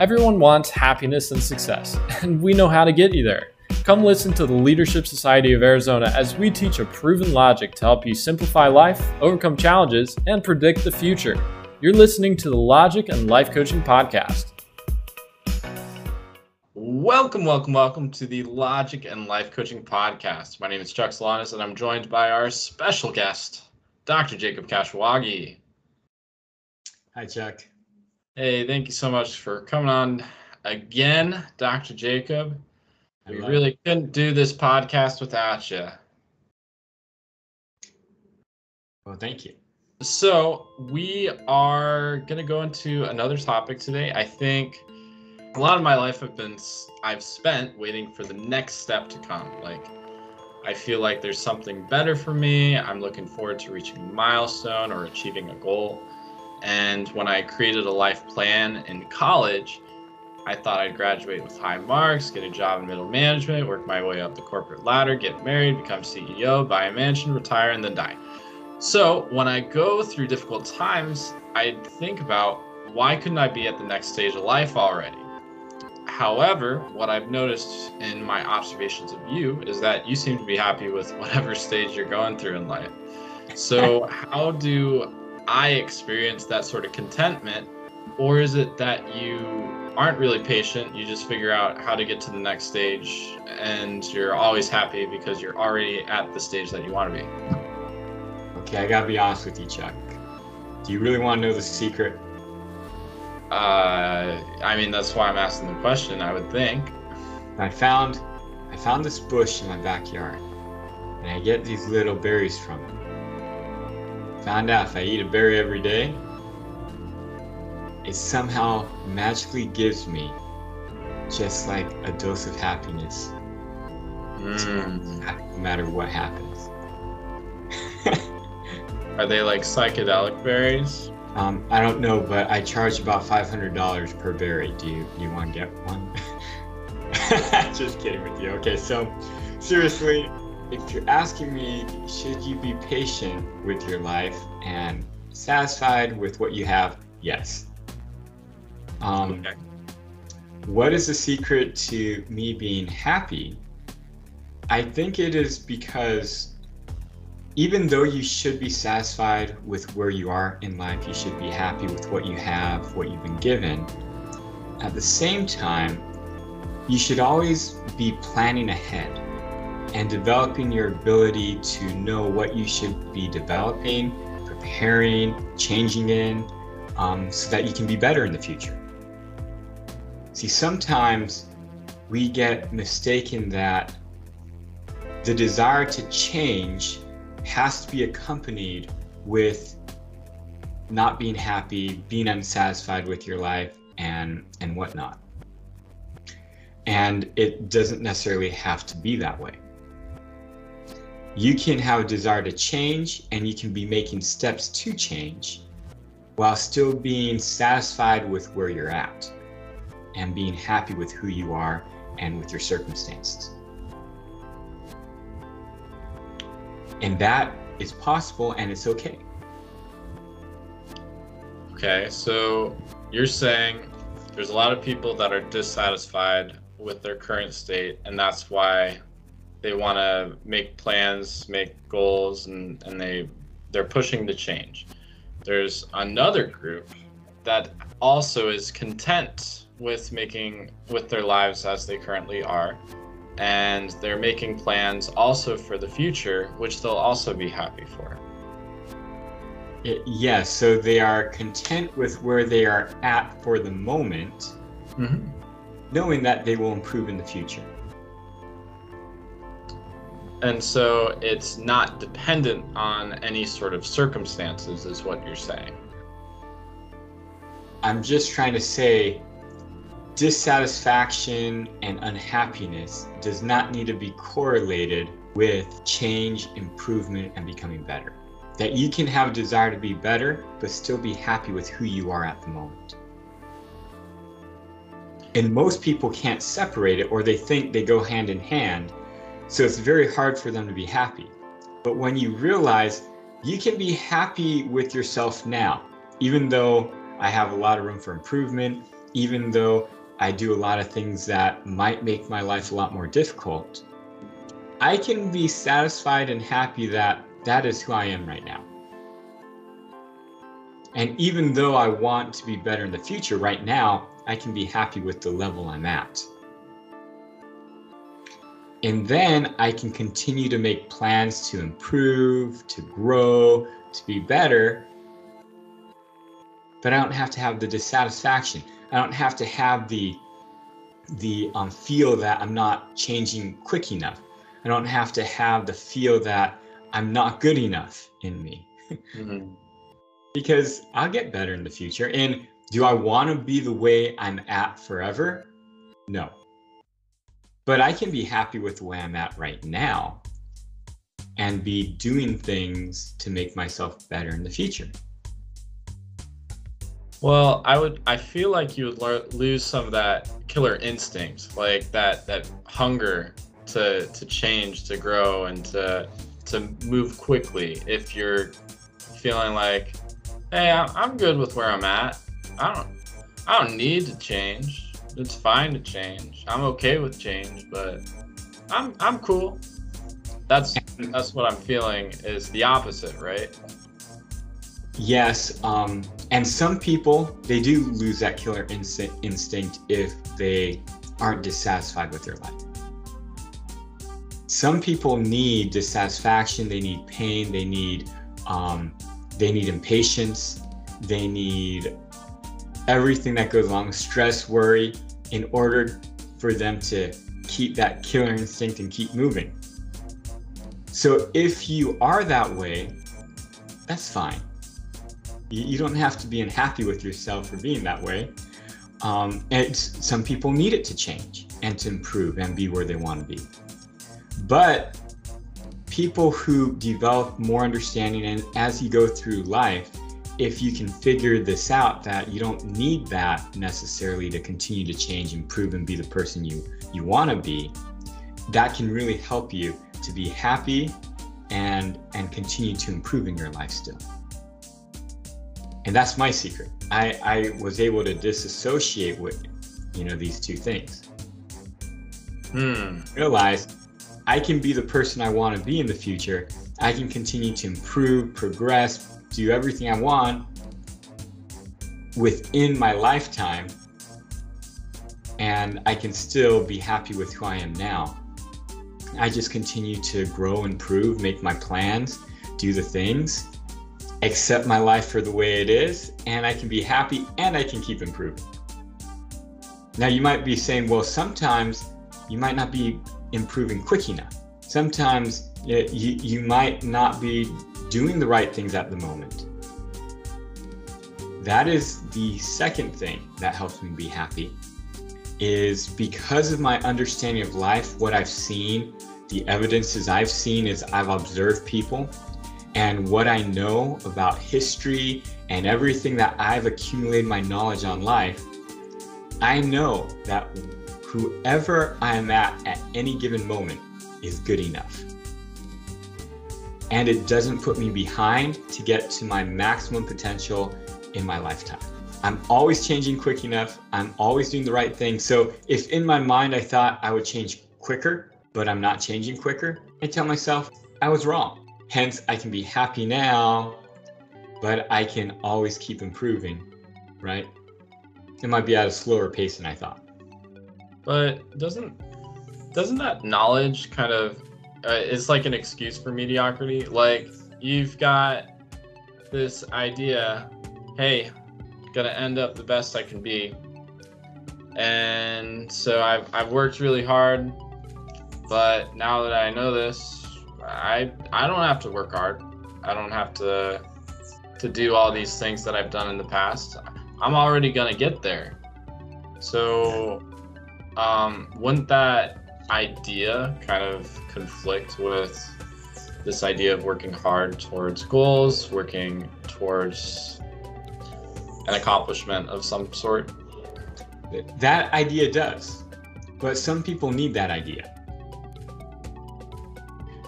Everyone wants happiness and success, and we know how to get you there. Come listen to the Leadership Society of Arizona as we teach a proven logic to help you simplify life, overcome challenges, and predict the future. You're listening to the Logic and Life Coaching Podcast. Welcome, welcome, welcome to the Logic and Life Coaching Podcast. My name is Chuck Solanas, and I'm joined by our special guest, Dr. Jacob Kashiwagi. Hi, Chuck. Hey, thank you so much for coming on again, Dr. Jacob. We really couldn't do this podcast without you. Well, thank you. So, we are going to go into another topic today. I think a lot of my life have been I've spent waiting for the next step to come. Like I feel like there's something better for me. I'm looking forward to reaching a milestone or achieving a goal. And when I created a life plan in college, I thought I'd graduate with high marks, get a job in middle management, work my way up the corporate ladder, get married, become CEO, buy a mansion, retire, and then die. So when I go through difficult times, I think about why couldn't I be at the next stage of life already? However, what I've noticed in my observations of you is that you seem to be happy with whatever stage you're going through in life. So, how do I experience that sort of contentment? Or is it that you aren't really patient? You just figure out how to get to the next stage and you're always happy because you're already at the stage that you want to be? Okay, I gotta be honest with you, Chuck. Do you really want to know the secret? Uh, I mean, that's why I'm asking the question. I would think. I found, I found this bush in my backyard, and I get these little berries from it. Found out if I eat a berry every day, it somehow magically gives me just like a dose of happiness. Mm. No matter what happens. Are they like psychedelic berries? Um, I don't know, but I charge about five hundred dollars per berry. Do you you want to get one? Just kidding with you. Okay, so seriously, if you're asking me, should you be patient with your life and satisfied with what you have? Yes. Um, okay. What is the secret to me being happy? I think it is because even though you should be satisfied with where you are in life, you should be happy with what you have, what you've been given. At the same time, you should always be planning ahead and developing your ability to know what you should be developing, preparing, changing in, um, so that you can be better in the future. See, sometimes we get mistaken that the desire to change has to be accompanied with not being happy, being unsatisfied with your life, and and whatnot. And it doesn't necessarily have to be that way. You can have a desire to change, and you can be making steps to change while still being satisfied with where you're at and being happy with who you are and with your circumstances. And that is possible and it's okay. Okay, so you're saying there's a lot of people that are dissatisfied with their current state, and that's why they want to make plans, make goals, and, and they they're pushing to change. There's another group that also is content with making with their lives as they currently are and they're making plans also for the future, which they'll also be happy for. yes, so they are content with where they are at for the moment, mm-hmm. knowing that they will improve in the future. And so it's not dependent on any sort of circumstances, is what you're saying. I'm just trying to say dissatisfaction and unhappiness does not need to be correlated with change, improvement, and becoming better. That you can have a desire to be better, but still be happy with who you are at the moment. And most people can't separate it, or they think they go hand in hand. So it's very hard for them to be happy. But when you realize you can be happy with yourself now, even though I have a lot of room for improvement, even though I do a lot of things that might make my life a lot more difficult, I can be satisfied and happy that that is who I am right now. And even though I want to be better in the future, right now, I can be happy with the level I'm at. And then I can continue to make plans to improve, to grow, to be better. But I don't have to have the dissatisfaction. I don't have to have the the um, feel that I'm not changing quick enough. I don't have to have the feel that I'm not good enough in me. mm-hmm. Because I'll get better in the future. And do I want to be the way I'm at forever? No. But I can be happy with way I'm at right now and be doing things to make myself better in the future. Well, I would. I feel like you would lo- lose some of that killer instinct, like that that hunger to to change, to grow, and to to move quickly. If you're feeling like, hey, I'm good with where I'm at. I don't I don't need to change. It's fine to change. I'm okay with change, but I'm I'm cool. That's that's what I'm feeling is the opposite, right? Yes, um, and some people they do lose that killer instinct instinct if they aren't dissatisfied with their life. Some people need dissatisfaction, they need pain, they need um, they need impatience, they need everything that goes along, stress, worry, in order for them to keep that killer instinct and keep moving. So if you are that way, that's fine. You, you don't have to be unhappy with yourself for being that way. Um, and some people need it to change and to improve and be where they want to be. But people who develop more understanding and as you go through life, if you can figure this out that you don't need that necessarily to continue to change improve and be the person you you want to be that can really help you to be happy and and continue to improve in your life still. And that's my secret. I i was able to disassociate with you know these two things. Hmm. realize i can be the person i want to be in the future. I can continue to improve progress do everything I want within my lifetime and I can still be happy with who I am now. I just continue to grow, improve, make my plans, do the things, accept my life for the way it is, and I can be happy and I can keep improving. Now, you might be saying, well, sometimes you might not be improving quick enough. Sometimes you, you might not be doing the right things at the moment. That is the second thing that helps me be happy is because of my understanding of life, what I've seen, the evidences I've seen is I've observed people and what I know about history and everything that I've accumulated my knowledge on life, I know that whoever I am at at any given moment is good enough and it doesn't put me behind to get to my maximum potential in my lifetime. I'm always changing quick enough. I'm always doing the right thing. So if in my mind I thought I would change quicker, but I'm not changing quicker, I tell myself I was wrong. Hence, I can be happy now, but I can always keep improving, right? It might be at a slower pace than I thought. But doesn't doesn't that knowledge kind of uh, it's like an excuse for mediocrity. Like you've got this idea, hey, gonna end up the best I can be, and so I've I've worked really hard, but now that I know this, I I don't have to work hard. I don't have to to do all these things that I've done in the past. I'm already gonna get there. So, um, wouldn't that idea kind of conflict with this idea of working hard towards goals, working towards an accomplishment of some sort? That idea does, but some people need that idea.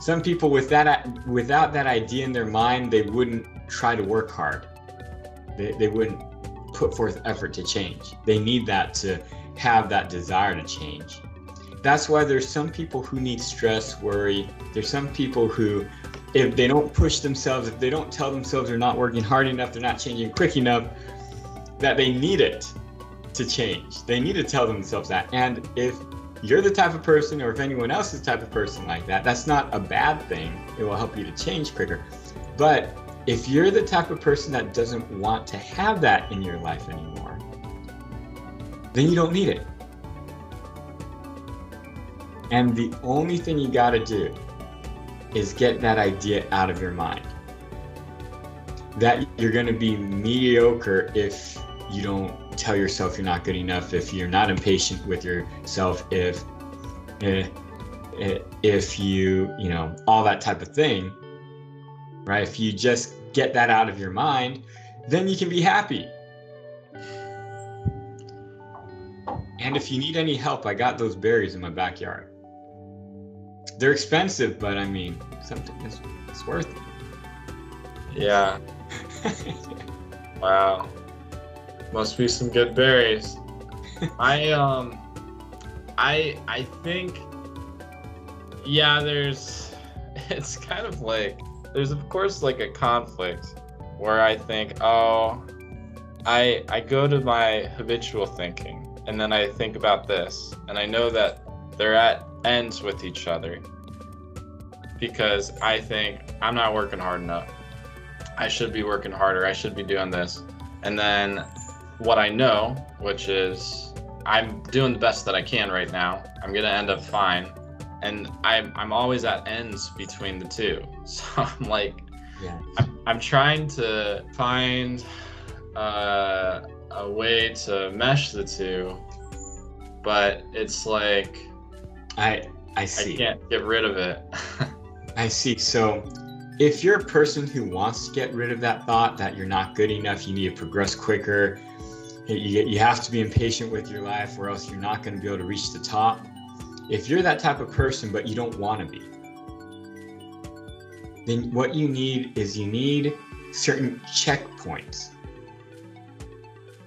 Some people with that without that idea in their mind, they wouldn't try to work hard. They, they wouldn't put forth effort to change. They need that to have that desire to change. That's why there's some people who need stress, worry. There's some people who, if they don't push themselves, if they don't tell themselves they're not working hard enough, they're not changing quick enough, that they need it to change. They need to tell themselves that. And if you're the type of person, or if anyone else is the type of person like that, that's not a bad thing. It will help you to change quicker. But if you're the type of person that doesn't want to have that in your life anymore, then you don't need it. And the only thing you got to do is get that idea out of your mind. That you're going to be mediocre if you don't tell yourself you're not good enough, if you're not impatient with yourself, if eh, eh, if you, you know, all that type of thing, right? If you just get that out of your mind, then you can be happy. And if you need any help, I got those berries in my backyard. They're expensive, but I mean, sometimes it's, it's worth it. Yeah. wow. Must be some good berries. I um I I think yeah, there's it's kind of like there's of course like a conflict where I think, oh, I I go to my habitual thinking and then I think about this and I know that they're at ends with each other because I think I'm not working hard enough. I should be working harder. I should be doing this. And then what I know, which is I'm doing the best that I can right now. I'm going to end up fine and I'm I'm always at ends between the two. So I'm like, yeah. I'm, I'm trying to find uh, a way to mesh the two, but it's like I I see. I can't get rid of it. I see. So, if you're a person who wants to get rid of that thought that you're not good enough, you need to progress quicker, you, you have to be impatient with your life, or else you're not going to be able to reach the top. If you're that type of person, but you don't want to be, then what you need is you need certain checkpoints.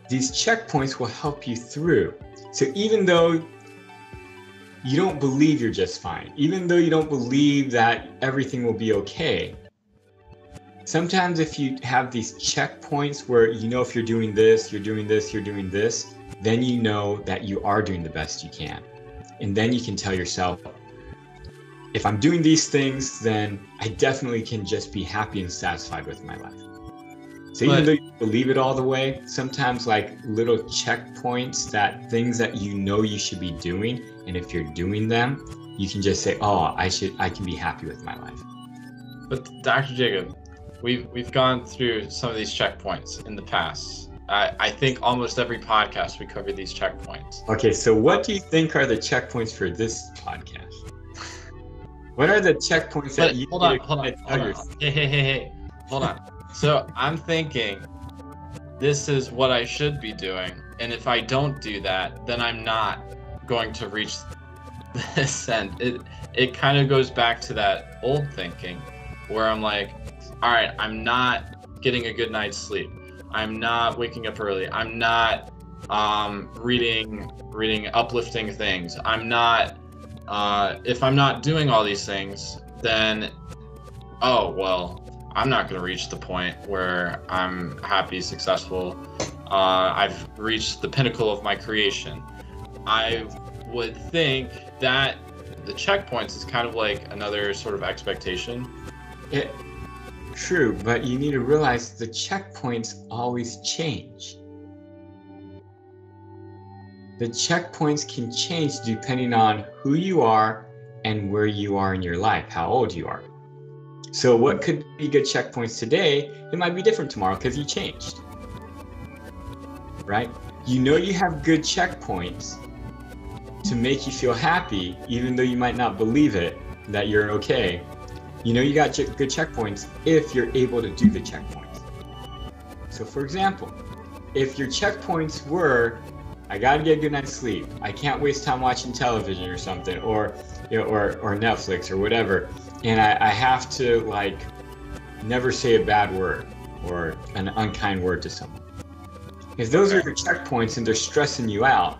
These checkpoints will help you through. So, even though you don't believe you're just fine, even though you don't believe that everything will be okay. Sometimes, if you have these checkpoints where you know if you're doing this, you're doing this, you're doing this, then you know that you are doing the best you can. And then you can tell yourself, if I'm doing these things, then I definitely can just be happy and satisfied with my life. So even But- though you believe it all the way, sometimes like little checkpoints that things that you know you should be doing, and if you're doing them, you can just say, "Oh, I should, I can be happy with my life." But Dr. Jacob, we've we've gone through some of these checkpoints in the past. I, I think almost every podcast we cover these checkpoints. Okay, so what do you think are the checkpoints for this podcast? What are the checkpoints that you hold on, hold on, hold on. Hey, hey, hey, hey. Hold on. So I'm thinking this is what I should be doing. And if I don't do that, then I'm not going to reach this end. It it kind of goes back to that old thinking where I'm like, all right, I'm not getting a good night's sleep. I'm not waking up early. I'm not um, reading reading uplifting things. I'm not uh, if I'm not doing all these things, then oh well, I'm not going to reach the point where I'm happy, successful. Uh, I've reached the pinnacle of my creation. I would think that the checkpoints is kind of like another sort of expectation. It, true, but you need to realize the checkpoints always change. The checkpoints can change depending on who you are and where you are in your life, how old you are. So, what could be good checkpoints today, it might be different tomorrow because you changed. Right? You know you have good checkpoints to make you feel happy, even though you might not believe it, that you're okay you know you got good checkpoints if you're able to do the checkpoints. So, for example, if your checkpoints were, I gotta get a good night's sleep, I can't waste time watching television or something, or you know, or or Netflix or whatever, and I, I have to like never say a bad word or an unkind word to someone. If those are your checkpoints and they're stressing you out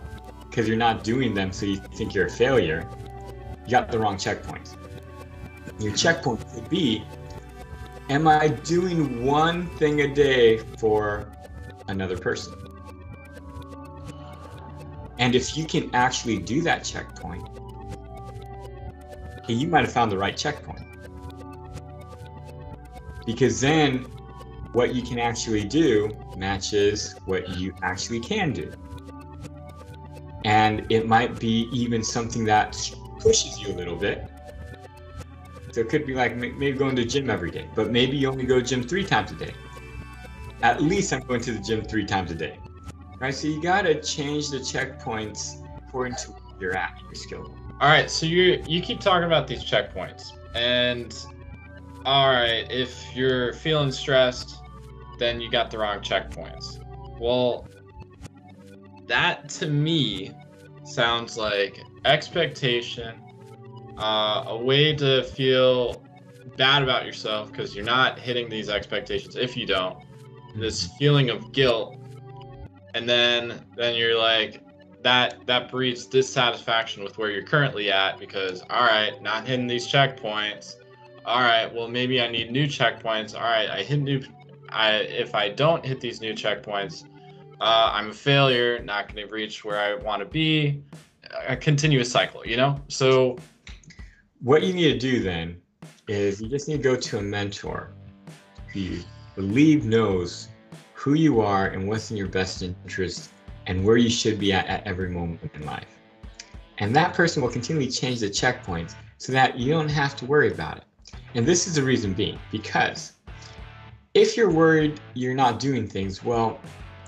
because you're not doing them, so you think you're a failure, you got the wrong checkpoints. Your hmm. checkpoint could be Am I doing one thing a day for another person? And if you can actually do that checkpoint, hey, you might have found the right checkpoint. Because then what you can actually do matches what you actually can do. And it might be even something that pushes you a little bit. So it could be like maybe going to the gym every day, but maybe you only go to the gym three times a day. At least I'm going to the gym three times a day. Right? So you gotta change the checkpoints according to where you're at, your skill. level. All right, so you you keep talking about these checkpoints, and all right, if you're feeling stressed, then you got the wrong checkpoints. Well, that to me sounds like expectation, uh, a way to feel bad about yourself because you're not hitting these expectations. If you don't, this feeling of guilt, and then then you're like, that that breeds dissatisfaction with where you're currently at because all right not hitting these checkpoints. All right well maybe i need new checkpoints. All right i hit new i if i don't hit these new checkpoints uh, i'm a failure not going to reach where i want to be. A continuous cycle you know? So What you need to do then is you just need to go to a mentor who you believe knows who you are and what's in your best interest and where you should be at at every moment in life. And that person will continually change the checkpoints so that you don't have to worry about it. And this is the reason being because if you're worried you're not doing things, well,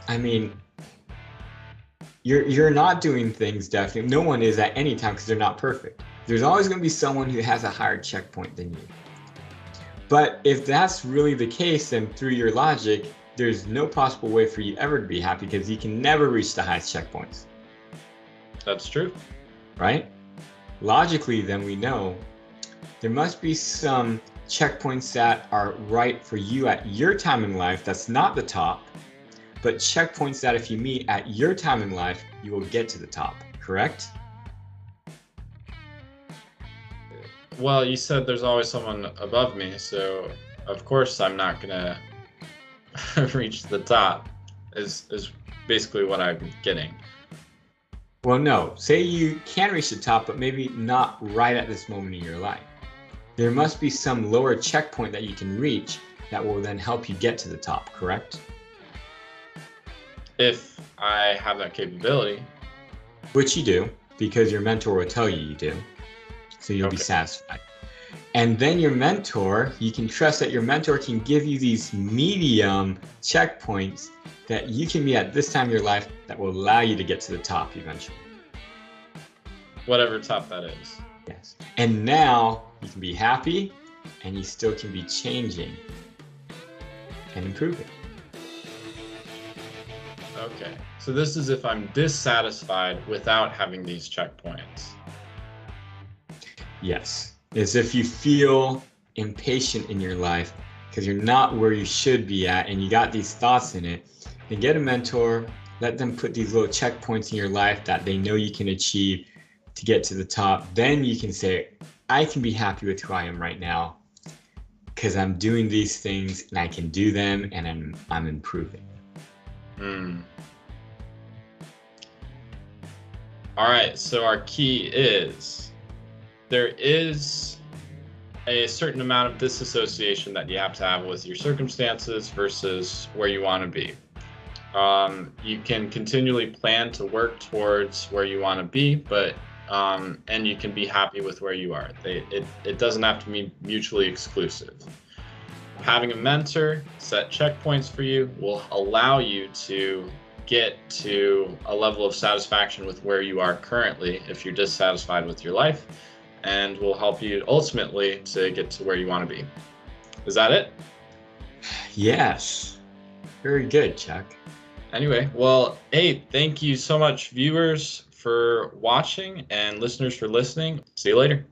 I mean, you're you're not doing things definitely. No one is at any time because they're not perfect. There's always going to be someone who has a higher checkpoint than you. But if that's really the case, then through your logic, there's no possible way for you ever to be happy because you can never reach the highest checkpoints, that's true right? Logically, then we know there must be some checkpoints that are right for you at your time in life that's not the top, but checkpoints that if you meet at your time in life, you will get to the top, correct? well you said there's always someone above me so of course i'm not going to reach the top is is basically what i'm getting Well, no. Say you can reach the top, but maybe not right at this moment in your life. There must be some lower checkpoint that you can reach that will then help you get to the top, correct? if I have that capability. Which you do, because your mentor will tell you you do. So you'll be satisfied. And then your mentor, you can trust that your mentor can give you these medium checkpoints that you can be at this time in your life that will allow you to get to the top eventually. Whatever top that is. Yes. And now you can be happy and you still can be changing and improving. Okay. So this is if I'm dissatisfied without having these checkpoints. Yes. As if you feel impatient in your life because you're not where you should be at and you got these thoughts in it, then get a mentor, let them put these little checkpoints in your life that they know you can achieve to get to the top. Then you can say, I can be happy with who I am right now because I'm doing these things and I can do them and I'm I'm improving. Hmm. All right. So our key is there is a certain amount of disassociation that you have to have with your circumstances versus where you want to be. Um, you can continually plan to work towards where you want to be, but um, and you can be happy with where you are. They, it, it doesn't have to be mutually exclusive. Having a mentor set checkpoints for you will allow you to get to a level of satisfaction with where you are currently if you're dissatisfied with your life and will help you ultimately to get to where you want to be. Is that it? Yes. Very good, Chuck. Anyway, well, hey, thank you so much, viewers, for watching and listeners for listening. See you later.